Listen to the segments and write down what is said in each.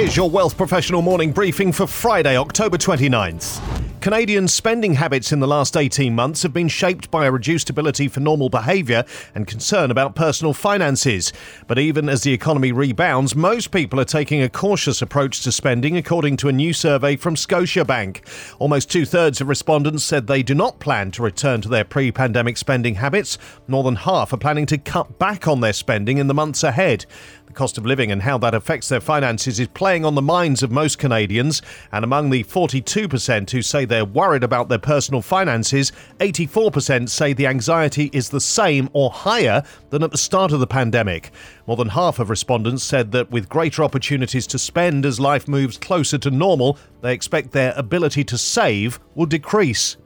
Here's your Wealth Professional morning briefing for Friday, October 29th. Canadian spending habits in the last 18 months have been shaped by a reduced ability for normal behaviour and concern about personal finances. But even as the economy rebounds, most people are taking a cautious approach to spending, according to a new survey from Scotiabank. Almost two thirds of respondents said they do not plan to return to their pre pandemic spending habits. More than half are planning to cut back on their spending in the months ahead. The cost of living and how that affects their finances is playing on the minds of most Canadians. And among the 42% who say they're worried about their personal finances, 84% say the anxiety is the same or higher than at the start of the pandemic. More than half of respondents said that with greater opportunities to spend as life moves closer to normal, they expect their ability to save will decrease.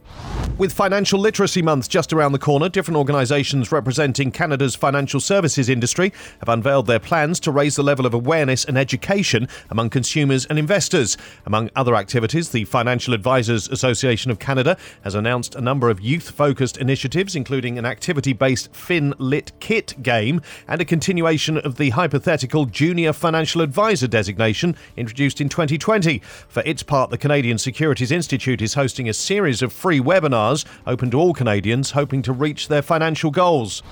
With Financial Literacy Month just around the corner, different organisations representing Canada's financial services industry have unveiled their plans to raise the level of awareness and education among consumers and investors. Among other activities, the Financial Advisors Association of Canada has announced a number of youth focused initiatives, including an activity based FinLit Kit game and a continuation of the hypothetical Junior Financial Advisor designation introduced in 2020. For its part, the Canadian Securities Institute is hosting a series of free webinars open to all Canadians hoping to reach their financial goals.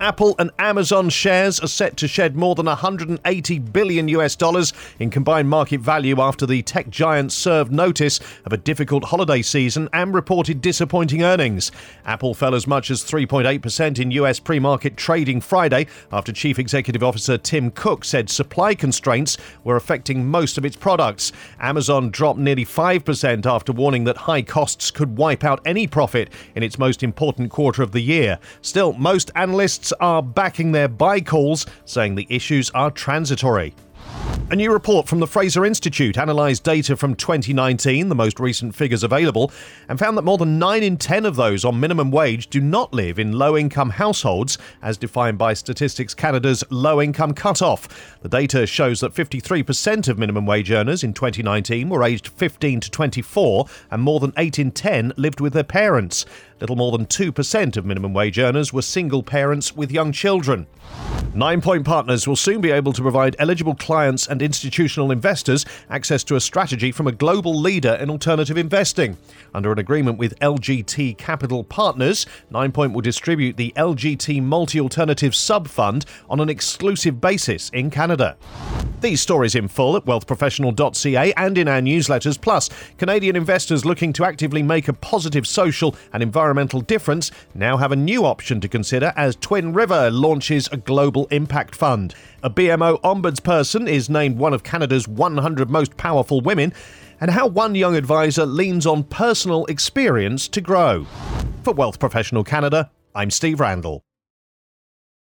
Apple and Amazon shares are set to shed more than 180 billion US dollars in combined market value after the tech giants served notice of a difficult holiday season and reported disappointing earnings. Apple fell as much as 3.8% in US pre-market trading Friday after Chief Executive Officer Tim Cook said supply constraints were affecting most of its products. Amazon dropped nearly 5% after warning that high costs could wipe out any profit in its most important quarter of the year. Still, most analysts are backing their buy calls, saying the issues are transitory. A new report from the Fraser Institute analysed data from 2019, the most recent figures available, and found that more than 9 in 10 of those on minimum wage do not live in low income households, as defined by Statistics Canada's low income cutoff. The data shows that 53% of minimum wage earners in 2019 were aged 15 to 24, and more than 8 in 10 lived with their parents. Little more than 2% of minimum wage earners were single parents with young children. Ninepoint Partners will soon be able to provide eligible clients and institutional investors access to a strategy from a global leader in alternative investing. Under an agreement with LGT Capital Partners, Ninepoint will distribute the LGT Multi Alternative Sub Fund on an exclusive basis in Canada. These stories in full at wealthprofessional.ca and in our newsletters. Plus, Canadian investors looking to actively make a positive social and environmental difference now have a new option to consider as Twin River launches a global impact fund. A BMO ombudsperson is named one of Canada's 100 most powerful women, and how one young advisor leans on personal experience to grow. For Wealth Professional Canada, I'm Steve Randall.